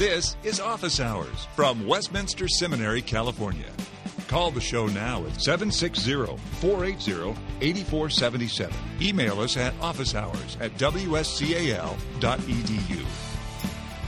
This is Office Hours from Westminster Seminary, California. Call the show now at 760 480 8477. Email us at officehours at wscal.edu.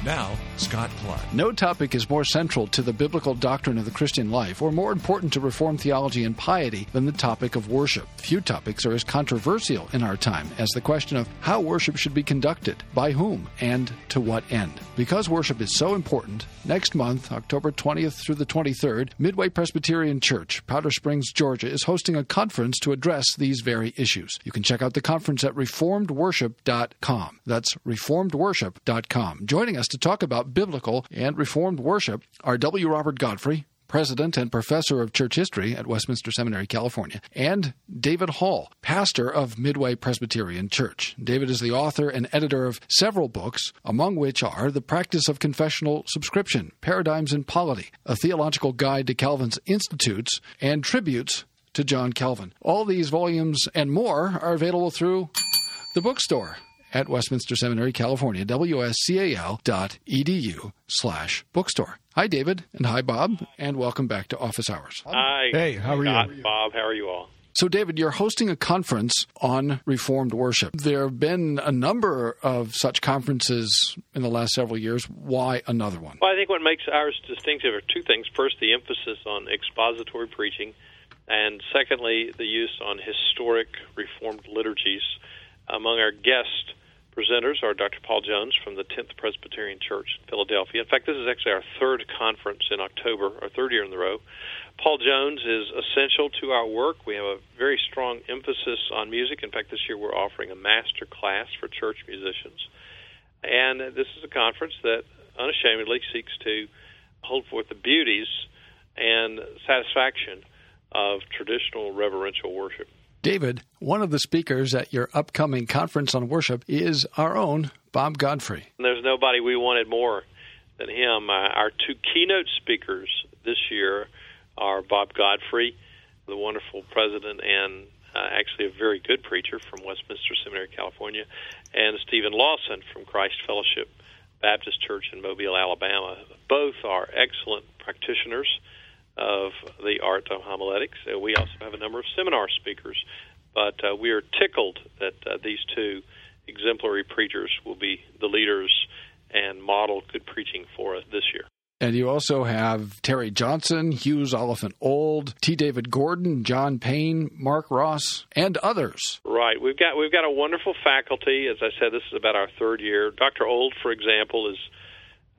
Now, Scott Clark. No topic is more central to the biblical doctrine of the Christian life or more important to Reformed theology and piety than the topic of worship. Few topics are as controversial in our time as the question of how worship should be conducted, by whom, and to what end. Because worship is so important, next month, October 20th through the 23rd, Midway Presbyterian Church, Powder Springs, Georgia, is hosting a conference to address these very issues. You can check out the conference at reformedworship.com. That's reformedworship.com. Joining us to talk about biblical and Reformed worship are W. Robert Godfrey, President and Professor of Church History at Westminster Seminary, California, and David Hall, pastor of Midway Presbyterian Church. David is the author and editor of several books, among which are The Practice of Confessional Subscription, Paradigms in Polity, A Theological Guide to Calvin's Institutes, and Tributes to John Calvin. All these volumes and more are available through the bookstore at Westminster Seminary, California, wscal.edu slash bookstore. Hi, David, and hi, Bob, and welcome back to Office Hours. Hi. Hey, how are Scott, you? Bob, how are you all? So, David, you're hosting a conference on Reformed worship. There have been a number of such conferences in the last several years. Why another one? Well, I think what makes ours distinctive are two things. First, the emphasis on expository preaching, and secondly, the use on historic Reformed liturgies. Among our guest presenters are Dr. Paul Jones from the 10th Presbyterian Church in Philadelphia. In fact, this is actually our third conference in October, our third year in a row. Paul Jones is essential to our work. We have a very strong emphasis on music. In fact, this year we're offering a master class for church musicians. And this is a conference that unashamedly seeks to hold forth the beauties and satisfaction of traditional reverential worship. David, one of the speakers at your upcoming conference on worship is our own Bob Godfrey. There's nobody we wanted more than him. Uh, our two keynote speakers this year are Bob Godfrey, the wonderful president and uh, actually a very good preacher from Westminster Seminary, California, and Steven Lawson from Christ Fellowship Baptist Church in Mobile, Alabama. Both are excellent practitioners of the art of homiletics. Uh, we also have a number of seminar speakers, but uh, we are tickled that uh, these two exemplary preachers will be the leaders and model good preaching for us this year. And you also have Terry Johnson, Hughes Oliphant Old, T. David Gordon, Jon Payne, Mark Ross, and others. Right. We've got we've got a wonderful faculty. As I said, this is about our third year. Dr. Old, for example, is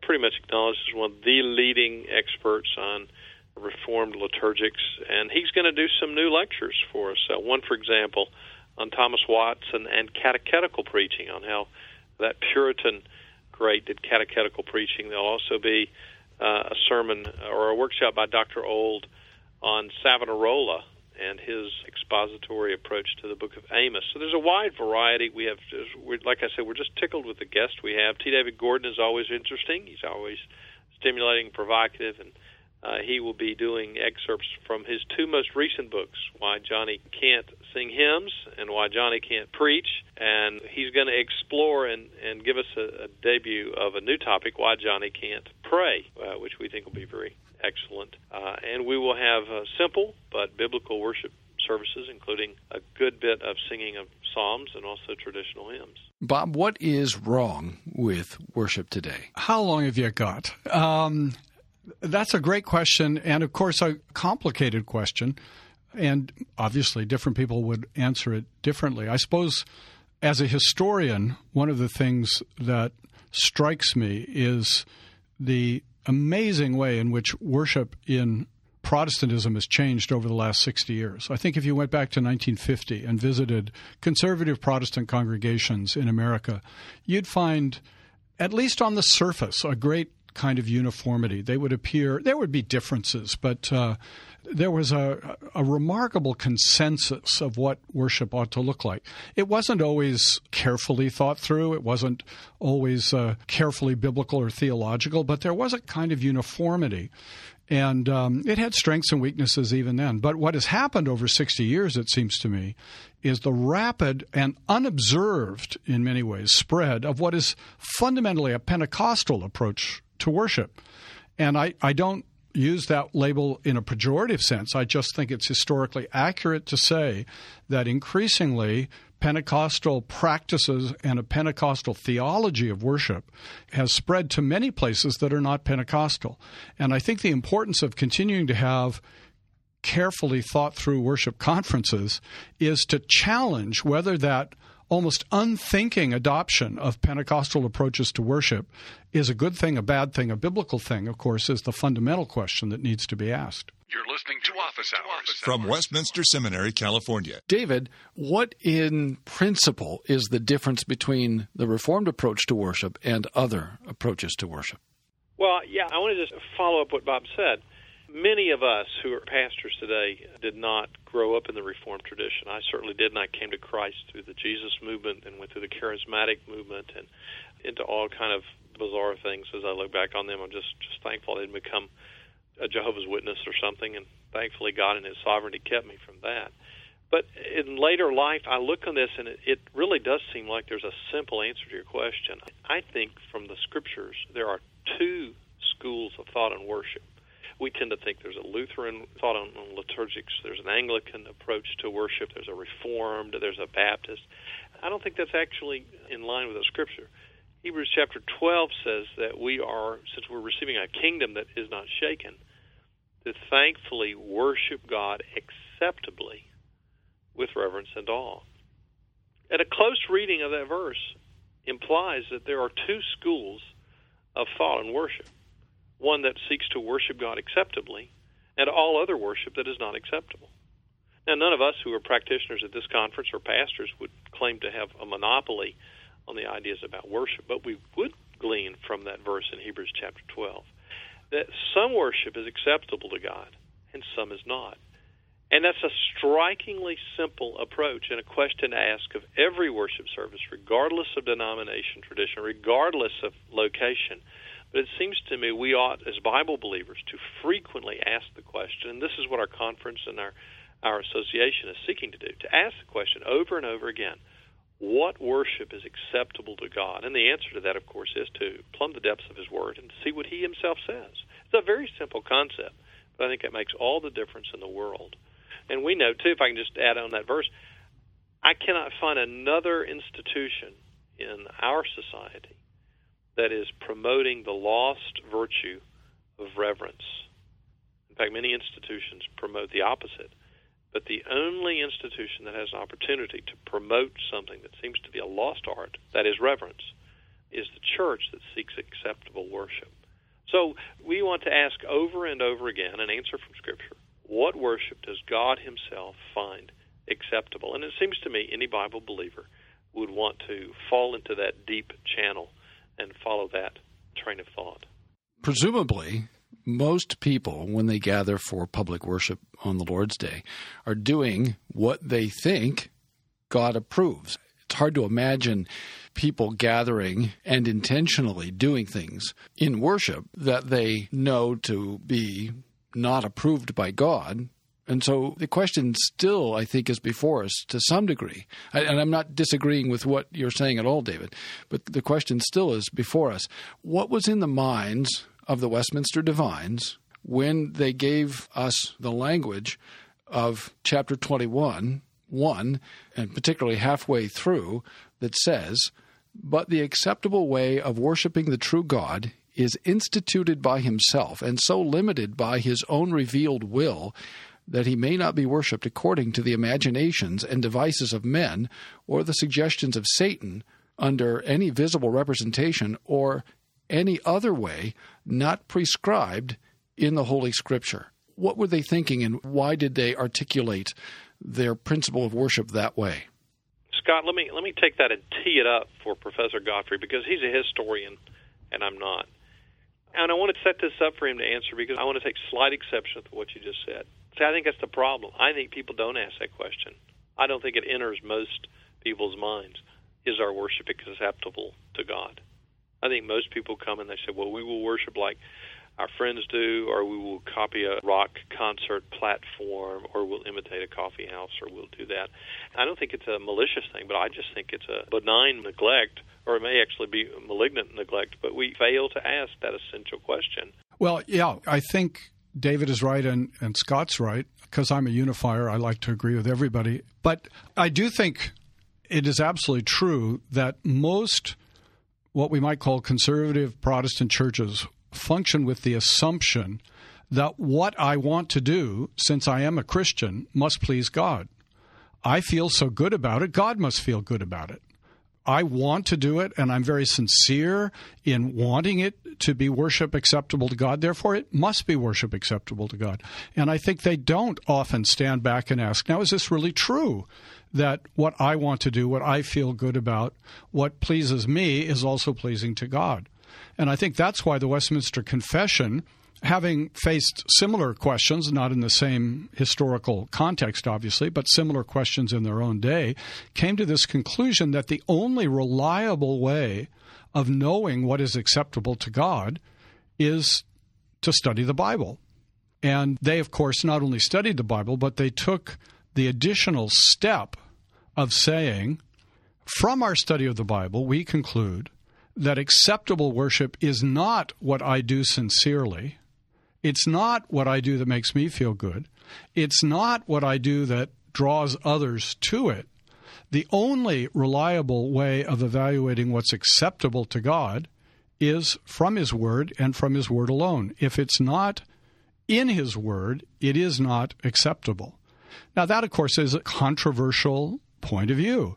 pretty much acknowledged as one of the leading experts on Reformed liturgics, and he's going to do some new lectures for us. Uh, one, for example, on Thomas Watson and catechetical preaching, on how that Puritan great did catechetical preaching. There'll also be uh, a sermon or a workshop by Dr. Old on Savonarola and his expository approach to the book of Amos. So there's a wide variety. We have, we're, like I said, we're just tickled with the guests we have. T. David Gordon is always interesting. He's always stimulating, provocative, and uh, he will be doing excerpts from his two most recent books, Why Johnny Can't Sing Hymns and Why Johnny Can't Preach. And he's going to explore and, and give us a, a debut of a new topic, Why Johnny Can't Pray, uh, which we think will be very excellent. Uh, and we will have uh, simple but biblical worship services, including a good bit of singing of psalms and also traditional hymns. Bob, what is wrong with worship today? How long have you got? Um, that's a great question, and of course, a complicated question. And obviously, different people would answer it differently. I suppose, as a historian, one of the things that strikes me is the amazing way in which worship in Protestantism has changed over the last 60 years. I think if you went back to 1950 and visited conservative Protestant congregations in America, you'd find, at least on the surface, a great kind of uniformity. They would appear, there would be differences, but uh, there was a, a remarkable consensus of what worship ought to look like. It wasn't always carefully thought through, it wasn't always uh, carefully biblical or theological, but there was a kind of uniformity. And um, it had strengths and weaknesses even then. But what has happened over 60 years, it seems to me, is the rapid and unobserved, in many ways, spread of what is fundamentally a Pentecostal approach to worship. And I, I don't use that label in a pejorative sense. I just think it's historically accurate to say that increasingly Pentecostal practices and a Pentecostal theology of worship has spread to many places that are not Pentecostal. And I think the importance of continuing to have carefully thought through worship conferences is to challenge whether that almost unthinking adoption of Pentecostal approaches to worship is a good thing, a bad thing, a biblical thing, of course, is the fundamental question that needs to be asked. You're listening to Office Hours from Westminster Seminary, California. David, what in principle is the difference between the Reformed approach to worship and other approaches to worship? Well, yeah, I want to just follow up what Bob said many of us who are pastors today did not grow up in the Reformed tradition. I certainly did, and I came to Christ through the Jesus movement and went through the charismatic movement and into all kind of bizarre things. As I look back on them, I'm just just thankful I didn't become a Jehovah's Witness or something, and thankfully God in His sovereignty kept me from that. But in later life, I look on this, and it, it really does seem like there's a simple answer to your question. I think from the Scriptures there are two schools of thought and worship we tend to think there's a Lutheran thought on, on liturgics, there's an Anglican approach to worship, there's a Reformed, there's a Baptist. I don't think that's actually in line with the Scripture. Hebrews chapter 12 says that we are, since we're receiving a kingdom that is not shaken, to thankfully worship God acceptably with reverence and awe. And a close reading of that verse implies that there are two schools of thought and worship one that seeks to worship God acceptably, and all other worship that is not acceptable. Now, none of us who are practitioners at this conference or pastors would claim to have a monopoly on the ideas about worship, but we would glean from that verse in Hebrews chapter 12 that some worship is acceptable to God and some is not. And that's a strikingly simple approach and a question to ask of every worship service, regardless of denomination, tradition, regardless of location. But it seems to me we ought, as Bible believers, to frequently ask the question, and this is what our conference and our, our association is seeking to do, to ask the question over and over again what worship is acceptable to God? And the answer to that, of course, is to plumb the depths of His Word and see what He Himself says. It's a very simple concept, but I think it makes all the difference in the world. And we know, too, if I can just add on that verse, I cannot find another institution in our society that is promoting the lost virtue of reverence. In fact, many institutions promote the opposite. But the only institution that has an opportunity to promote something that seems to be a lost art, that is reverence, is the church that seeks acceptable worship. So we want to ask over and over again an answer from Scripture. What worship does God Himself find acceptable? And it seems to me any Bible believer would want to fall into that deep channel and follow that train of thought. Presumably, most people, when they gather for public worship on the Lord's Day, are doing what they think God approves. It's hard to imagine people gathering and intentionally doing things in worship that they know to be not approved by God and so the question still, I think, is before us to some degree. And I'm not disagreeing with what you're saying at all, David, but the question still is before us. What was in the minds of the Westminster Divines when they gave us the language of chapter 21, 1, and particularly halfway through, that says, But the acceptable way of worshiping the true God is instituted by himself and so limited by his own revealed will that he may not be worshipped according to the imaginations and devices of men or the suggestions of Satan under any visible representation or any other way not prescribed in the Holy Scripture. What were they thinking and why did they articulate their principle of worship that way? Scott, let me let me take that and tee it up for Professor Godfrey because he's a historian and I'm not. And I want to set this up for him to answer because I want to take slight exception to what you just said. See, I think that's the problem. I think people don't ask that question. I don't think it enters most people's minds. Is our worship acceptable to God? I think most people come and they say, well, we will worship like our friends do, or we will copy a rock concert platform, or we'll imitate a coffee house, or we'll do that. I don't think it's a malicious thing, but I just think it's a benign neglect or it may actually be malignant neglect, but we fail to ask that essential question. Well, yeah, I think David is right and, and Scott's right because I'm a unifier. I like to agree with everybody. But I do think it is absolutely true that most what we might call conservative Protestant churches function with the assumption that what I want to do, since I am a Christian, must please God. I feel so good about it, God must feel good about it. I want to do it, and I'm very sincere in wanting it to be worship acceptable to God. Therefore, it must be worship acceptable to God. And I think they don't often stand back and ask, now, is this really true? That what I want to do, what I feel good about, what pleases me is also pleasing to God. And I think that's why the Westminster Confession having faced similar questions, not in the same historical context, obviously, but similar questions in their own day, came to this conclusion that the only reliable way of knowing what is acceptable to God is to study the Bible. And they, of course, not only studied the Bible, but they took the additional step of saying, from our study of the Bible, we conclude that acceptable worship is not what I do sincerely it's not what I do that makes me feel good. It's not what I do that draws others to it. The only reliable way of evaluating what's acceptable to God is from His Word and from His Word alone. If it's not in His Word, it is not acceptable. Now, that, of course, is a controversial point of view.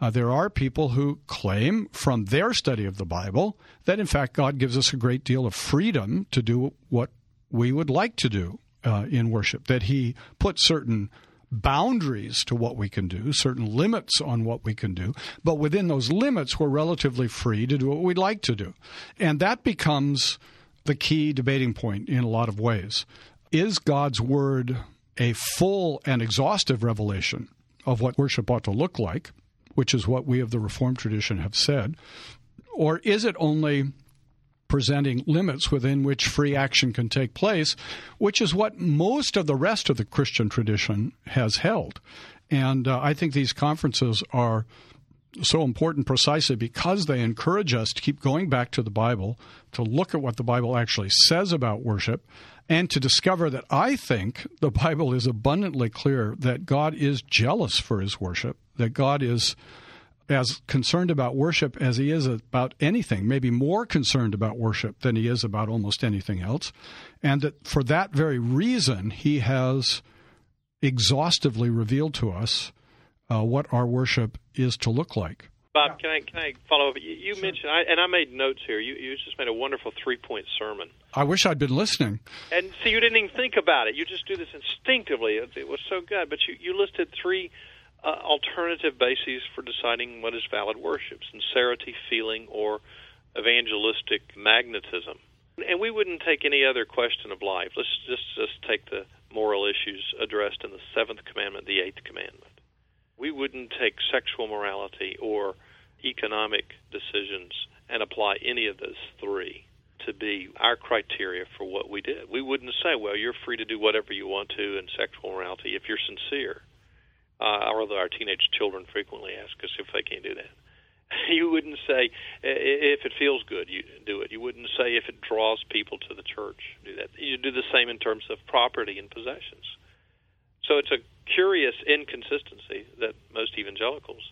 Uh, there are people who claim from their study of the Bible that, in fact, God gives us a great deal of freedom to do what we would like to do uh, in worship, that He put certain boundaries to what we can do, certain limits on what we can do, but within those limits, we're relatively free to do what we'd like to do. And that becomes the key debating point in a lot of ways. Is God's Word a full and exhaustive revelation of what worship ought to look like, which is what we of the Reformed tradition have said? Or is it only presenting limits within which free action can take place, which is what most of the rest of the Christian tradition has held. And uh, I think these conferences are so important precisely because they encourage us to keep going back to the Bible, to look at what the Bible actually says about worship, and to discover that I think the Bible is abundantly clear that God is jealous for his worship, that God is as concerned about worship as he is about anything, maybe more concerned about worship than he is about almost anything else. And that for that very reason, he has exhaustively revealed to us uh, what our worship is to look like. Bob, can I can I follow up? You, you sure. mentioned, I, and I made notes here. You you just made a wonderful three point sermon. I wish I'd been listening. And see, you didn't even think about it. You just do this instinctively. It, it was so good. But you you listed three uh, alternative bases for deciding what is valid worship sincerity, feeling, or evangelistic magnetism. And we wouldn't take any other question of life. Let's just, just take the moral issues addressed in the seventh commandment, the eighth commandment. We wouldn't take sexual morality or economic decisions and apply any of those three to be our criteria for what we did. We wouldn't say, well, you're free to do whatever you want to in sexual morality if you're sincere uh, our teenage children frequently ask us if they can do that. You wouldn't say if it feels good, you do it. You wouldn't say if it draws people to the church, do that. You do the same in terms of property and possessions. So it's a curious inconsistency that most evangelicals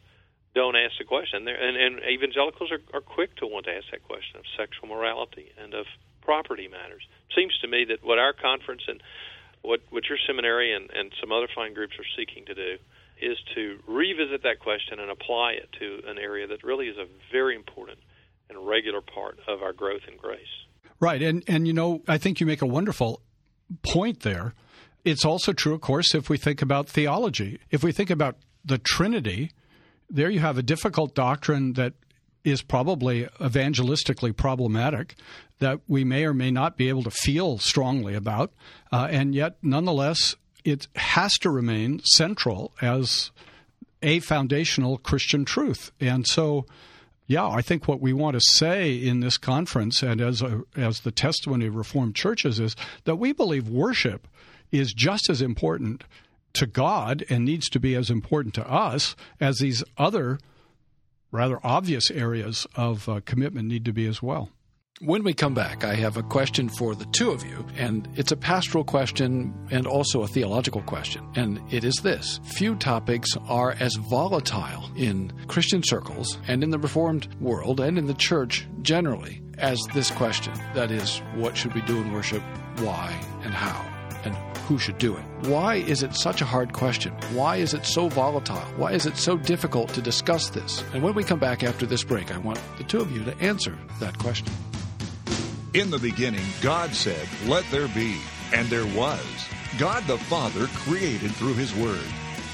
don't ask the question, and, and evangelicals are, are quick to want to ask that question of sexual morality and of property matters. Seems to me that what our conference and what what your seminary and, and some other fine groups are seeking to do is to revisit that question and apply it to an area that really is a very important and regular part of our growth in grace. Right, and and you know, I think you make a wonderful point there. It's also true, of course, if we think about theology. If we think about the Trinity, there you have a difficult doctrine that is probably evangelistically problematic that we may or may not be able to feel strongly about, uh, and yet nonetheless it has to remain central as a foundational Christian truth. And so, yeah, I think what we want to say in this conference and as a, as the testimony of Reformed churches is that we believe worship is just as important to God and needs to be as important to us as these other rather obvious areas of uh, commitment need to be as well. When we come back, I have a question for the two of you, and it's a pastoral question and also a theological question. And it is this Few topics are as volatile in Christian circles and in the Reformed world and in the church generally as this question. That is, what should we do in worship, why, and how, and who should do it? Why is it such a hard question? Why is it so volatile? Why is it so difficult to discuss this? And when we come back after this break, I want the two of you to answer that question. In the beginning, God said, Let there be, and there was. God the Father created through His Word.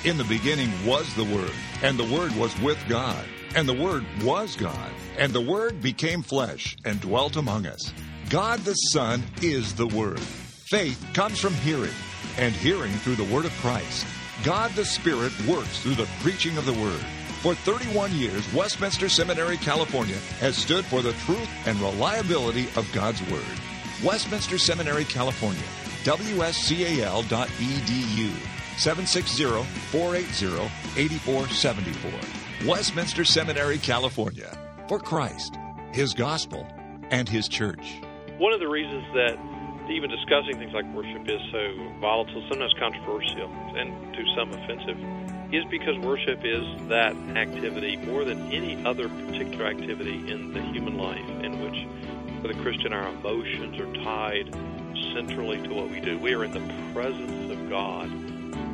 In the beginning was the Word, and the Word was with God, and the Word was God, and the Word became flesh and dwelt among us. God the Son is the Word. Faith comes from hearing, and hearing through the Word of Christ. God the Spirit works through the preaching of the Word. For 31 years, Westminster Seminary, California has stood for the truth and reliability of God's Word. Westminster Seminary, California, wscal.edu, 760-480-8474. Westminster Seminary, California, for Christ, His Gospel, and His Church. One of the reasons that even discussing things like worship is so volatile, sometimes controversial, and to some offensive, is because worship is that activity more than any other particular activity in the human life in which, for the Christian, our emotions are tied centrally to what we do. We are in the presence of God.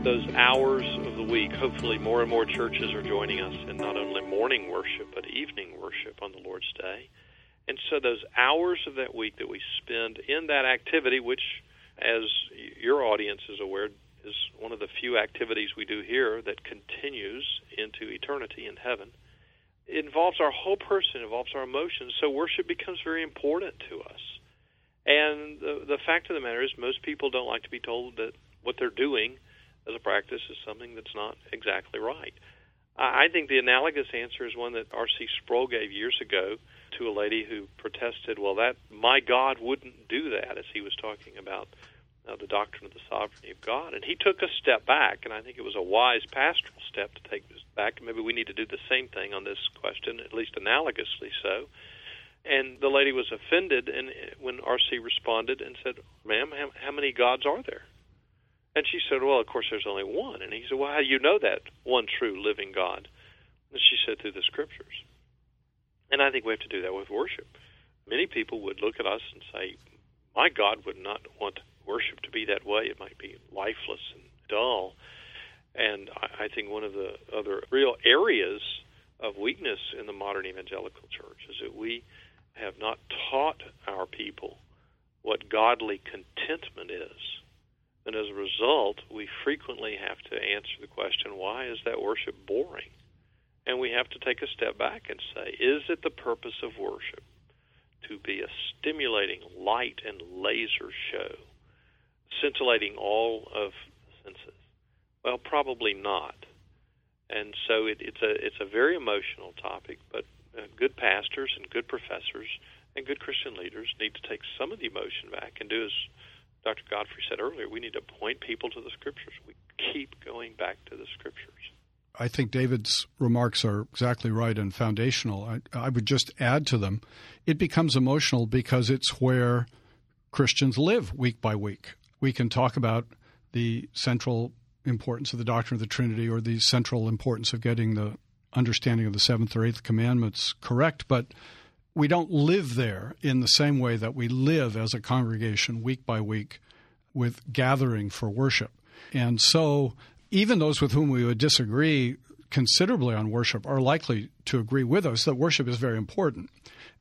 Those hours of the week, hopefully, more and more churches are joining us in not only morning worship, but evening worship on the Lord's Day. And so, those hours of that week that we spend in that activity, which, as your audience is aware, is one of the few activities we do here that continues into eternity in heaven. It involves our whole person, involves our emotions, so worship becomes very important to us. And the, the fact of the matter is, most people don't like to be told that what they're doing as a practice is something that's not exactly right. I think the analogous answer is one that R.C. Sproul gave years ago to a lady who protested, "Well, that my God wouldn't do that," as he was talking about uh, the doctrine of the sovereignty of God. And he took a step back, and I think it was a wise pastoral step to take this back. Maybe we need to do the same thing on this question, at least analogously so. And the lady was offended, and when R.C. responded and said, "Ma'am, how, how many gods are there?" And she said, "Well, of course, there's only one." And he said, "Well, how do you know that one true living God?" And she said, "Through the Scriptures." And I think we have to do that with worship. Many people would look at us and say, "My God would not want that way. It might be lifeless and dull. And I, I think one of the other real areas of weakness in the modern evangelical church is that we have not taught our people what godly contentment is. And as a result, we frequently have to answer the question why is that worship boring? And we have to take a step back and say, is it the purpose of worship to be a stimulating light and laser show scintillating all of the senses? Well, probably not. And so it, it's a it's a very emotional topic, but uh, good pastors and good professors and good Christian leaders need to take some of the emotion back and do as Dr. Godfrey said earlier. We need to point people to the Scriptures. We keep going back to the Scriptures. I think David's remarks are exactly right and foundational. I, I would just add to them. It becomes emotional because it's where Christians live week by week we can talk about the central importance of the doctrine of the Trinity or the central importance of getting the understanding of the seventh or eighth commandments correct, but we don't live there in the same way that we live as a congregation week by week with gathering for worship. And so, even those with whom we would disagree considerably on worship are likely to agree with us that worship is very important.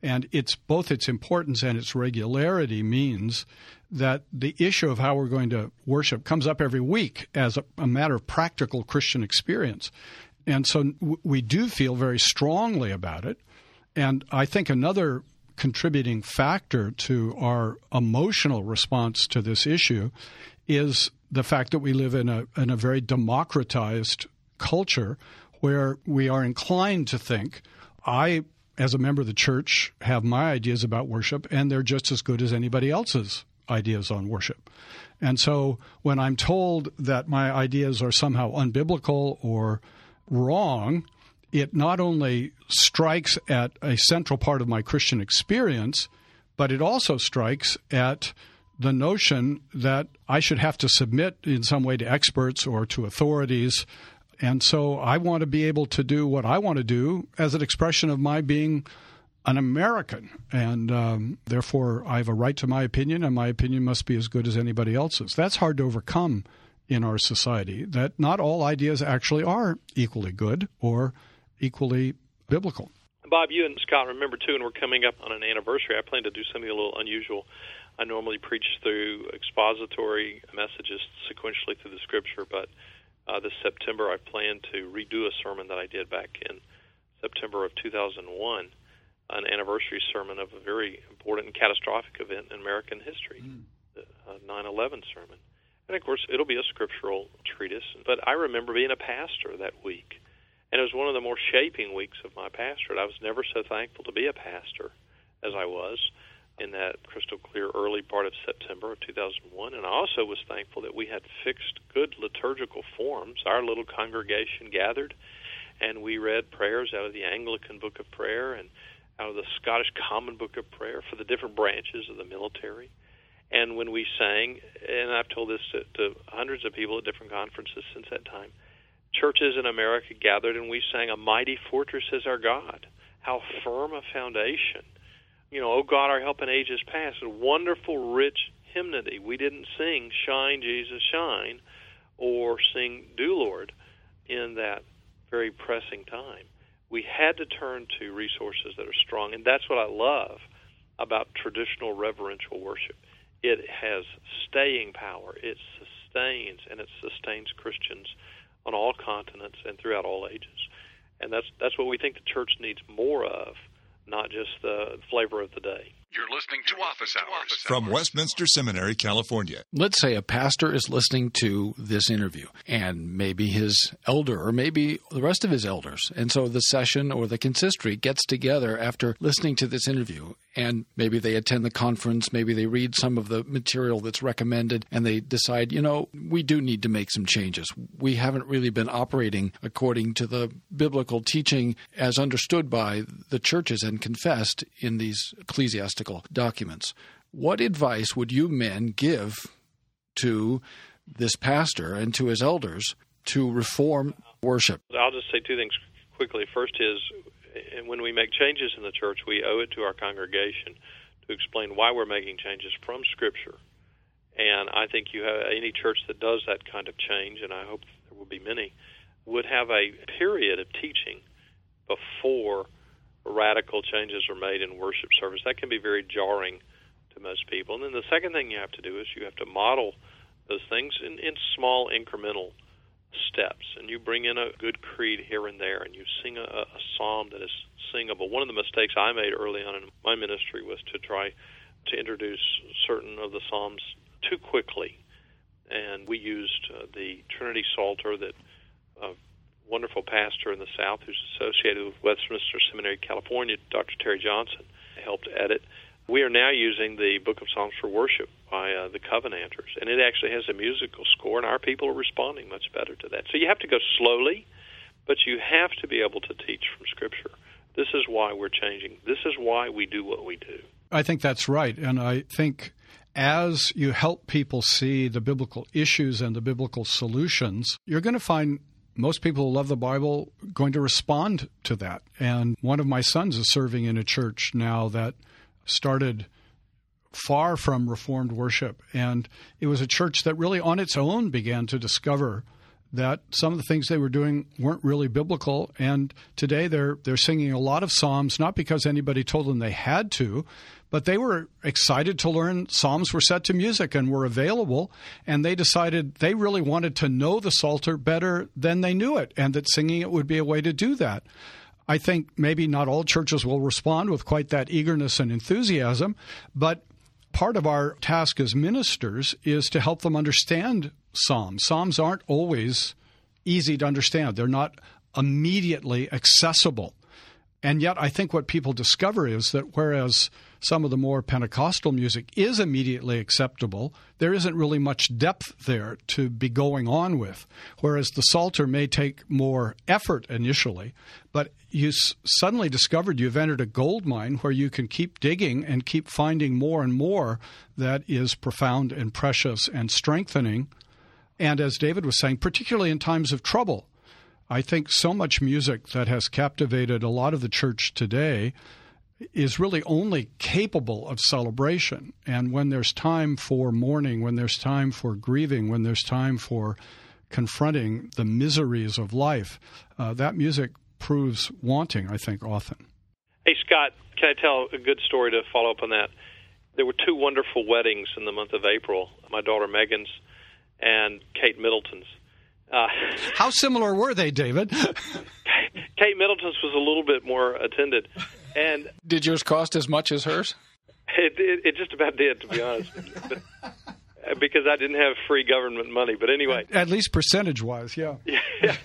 And it's both its importance and its regularity means that the issue of how we're going to worship comes up every week as a, a matter of practical Christian experience. And so w- we do feel very strongly about it. And I think another contributing factor to our emotional response to this issue is the fact that we live in a, in a very democratized culture where we are inclined to think, I, as a member of the church, have my ideas about worship, and they're just as good as anybody else's ideas on worship. And so when I'm told that my ideas are somehow unbiblical or wrong, it not only strikes at a central part of my Christian experience, but it also strikes at the notion that I should have to submit in some way to experts or to authorities. And so I want to be able to do what I want to do as an expression of my being an American. And um, therefore, I have a right to my opinion, and my opinion must be as good as anybody else's. That's hard to overcome in our society, that not all ideas actually are equally good or equally biblical. Bob, you and Scott remember too, and we're coming up on an anniversary. I plan to do something a little unusual. I normally preach through expository messages sequentially through the Scripture, but uh, this September I plan to redo a sermon that I did back in September of 2001, an anniversary sermon of a very important and catastrophic event in American history, mm. the uh, 9/11 sermon. And of course, it'll be a scriptural treatise. But I remember being a pastor that week and it was one of the more shaping weeks of my pastorate. I was never so thankful to be a pastor as I was in that crystal clear early part of September of 2001. And I also was thankful that we had fixed good liturgical forms. Our little congregation gathered and we read prayers out of the Anglican Book of Prayer and out of the Scottish Common Book of Prayer for the different branches of the military. And when we sang, and I've told this to, to hundreds of people at different conferences since that time, churches in America gathered and we sang, A Mighty Fortress is Our God. How firm a foundation. You know, Oh God, our help in ages past. A wonderful, rich hymnody. We didn't sing Shine, Jesus, Shine or sing Do Lord in that very pressing time. We had to turn to resources that are strong, and that's what I love about traditional reverential worship. It has staying power. It sustains and it sustains Christians on all continents and throughout all ages. And that's that's what we think the church needs more of, not just the flavor of the day. You're listening to Office Hours from Westminster Seminary, California. Let's say a pastor is listening to this interview, and maybe his elder, or maybe the rest of his elders. And so the session or the consistory gets together after listening to this interview, and maybe they attend the conference, maybe they read some of the material that's recommended, and they decide, you know, we do need to make some changes. We haven't really been operating according to the biblical teaching as understood by the churches and confessed in these ecclesiastical documents. What advice would you men give to this pastor and to his elders to reform worship? I'll just say two things quickly. First is when we make changes in the church, we owe it to our congregation to explain why we're making changes from Scripture. And I think you have any church that does that kind of change, and I hope there will be many, would have a period of teaching before radical changes are made in worship service. That can be very jarring to most people. And then the second thing you have to do is you have to model those things in, in small incremental steps. And you bring in a good creed here and there, and you sing a, a psalm that is singable. One of the mistakes I made early on in my ministry was to try to introduce certain of the psalms too quickly. And we used uh, the Trinity Psalter that uh, wonderful pastor in the South who's associated with Westminster Seminary, California, Dr. Terry Johnson, helped edit. We are now using the Book of Psalms for Worship by uh, the Covenanters, and it actually has a musical score, and our people are responding much better to that. So you have to go slowly, but you have to be able to teach from Scripture. This is why we're changing. This is why we do what we do. I think that's right, and I think as you help people see the biblical issues and the biblical solutions, you're going to find most people who love the Bible going to respond to that. And one of my sons is serving in a church now that started far from Reformed worship. And it was a church that really on its own began to discover that some of the things they were doing weren't really biblical. And today they're they're singing a lot of psalms, not because anybody told them they had to, but they were excited to learn psalms were set to music and were available. And they decided they really wanted to know the Psalter better than they knew it, and that singing it would be a way to do that. I think maybe not all churches will respond with quite that eagerness and enthusiasm, but part of our task as ministers is to help them understand Psalms. Psalms aren't always easy to understand, they're not immediately accessible. And yet, I think what people discover is that whereas some of the more Pentecostal music is immediately acceptable, there isn't really much depth there to be going on with. Whereas the Psalter may take more effort initially, but you s- suddenly discovered you've entered a gold mine where you can keep digging and keep finding more and more that is profound and precious and strengthening. And as David was saying, particularly in times of trouble, I think so much music that has captivated a lot of the church today is really only capable of celebration. And when there's time for mourning, when there's time for grieving, when there's time for confronting the miseries of life, uh, that music proves wanting, I think, often. Hey, Scott, can I tell a good story to follow up on that? There were two wonderful weddings in the month of April my daughter Megan's and Kate Middleton's. Uh, How similar were they, David? Kate Middleton's was a little bit more attended. And did yours cost as much as hers? It, it, it just about did, to be honest. But, uh, because I didn't have free government money. But anyway, at least percentage wise, yeah. yeah.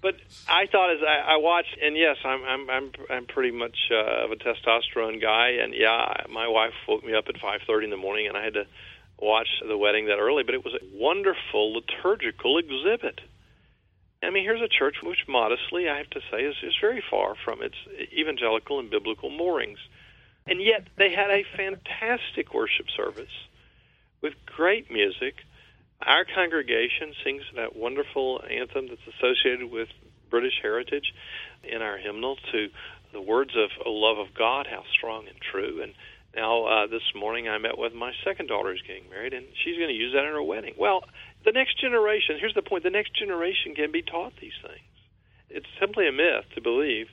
But I thought as I, I watched, and yes, I'm I'm I'm I'm pretty much uh, of a testosterone guy, and yeah, my wife woke me up at 5:30 in the morning, and I had to watch the wedding that early. But it was a wonderful liturgical exhibit. I mean, here's a church which, modestly, I have to say, is, is very far from its evangelical and biblical moorings. And yet, they had a fantastic worship service with great music. Our congregation sings that wonderful anthem that's associated with British heritage in our hymnal to the words of a love of God, how strong and true. And now, uh, this morning, I met with my second daughter who's getting married, and she's going to use that in her wedding. Well, the next generation, here's the point the next generation can be taught these things. It's simply a myth to believe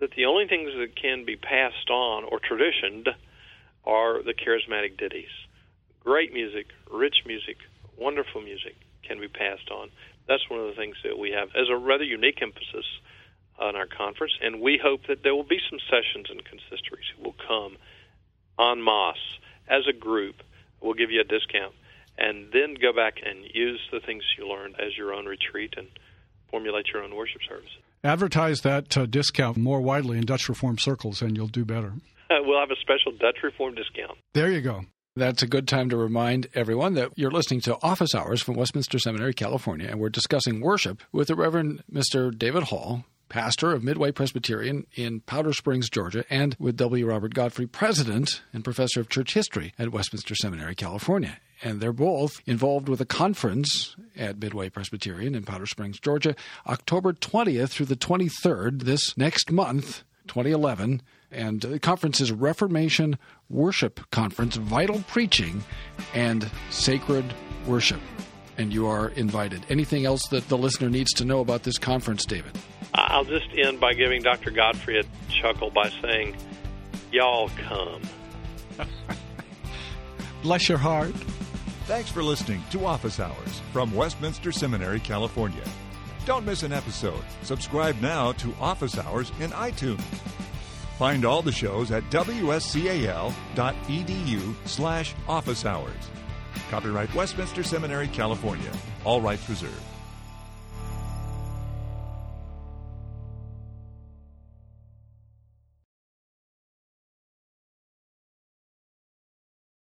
that the only things that can be passed on or traditioned are the charismatic ditties. Great music, rich music, wonderful music can be passed on. That's one of the things that we have as a rather unique emphasis on our conference, and we hope that there will be some sessions and consistories who will come en masse as a group. We'll give you a discount and then go back and use the things you learned as your own retreat and formulate your own worship service. Advertise that uh, discount more widely in Dutch Reform circles, and you'll do better. we'll have a special Dutch Reform discount. There you go. That's a good time to remind everyone that you're listening to Office Hours from Westminster Seminary, California, and we're discussing worship with the Reverend Mr. David Hall, pastor of Midway Presbyterian in Powder Springs, Georgia, and with W. Robert Godfrey, president and professor of church history at Westminster Seminary, California and they're both involved with a conference at Midway Presbyterian in Powder Springs, Georgia, October 20th through the 23rd, this next month, 2011. And the conference is Reformation Worship Conference, Vital Preaching and Sacred Worship. And you are invited. Anything else that the listener needs to know about this conference, David? I'll just end by giving Dr. Godfrey a chuckle by saying, Y'all come. Bless your heart. Thanks for listening to Office Hours from Westminster Seminary, California. Don't miss an episode. Subscribe now to Office Hours in iTunes. Find all the shows at wscal.edu slash office hours. Copyright Westminster Seminary, California. All rights reserved.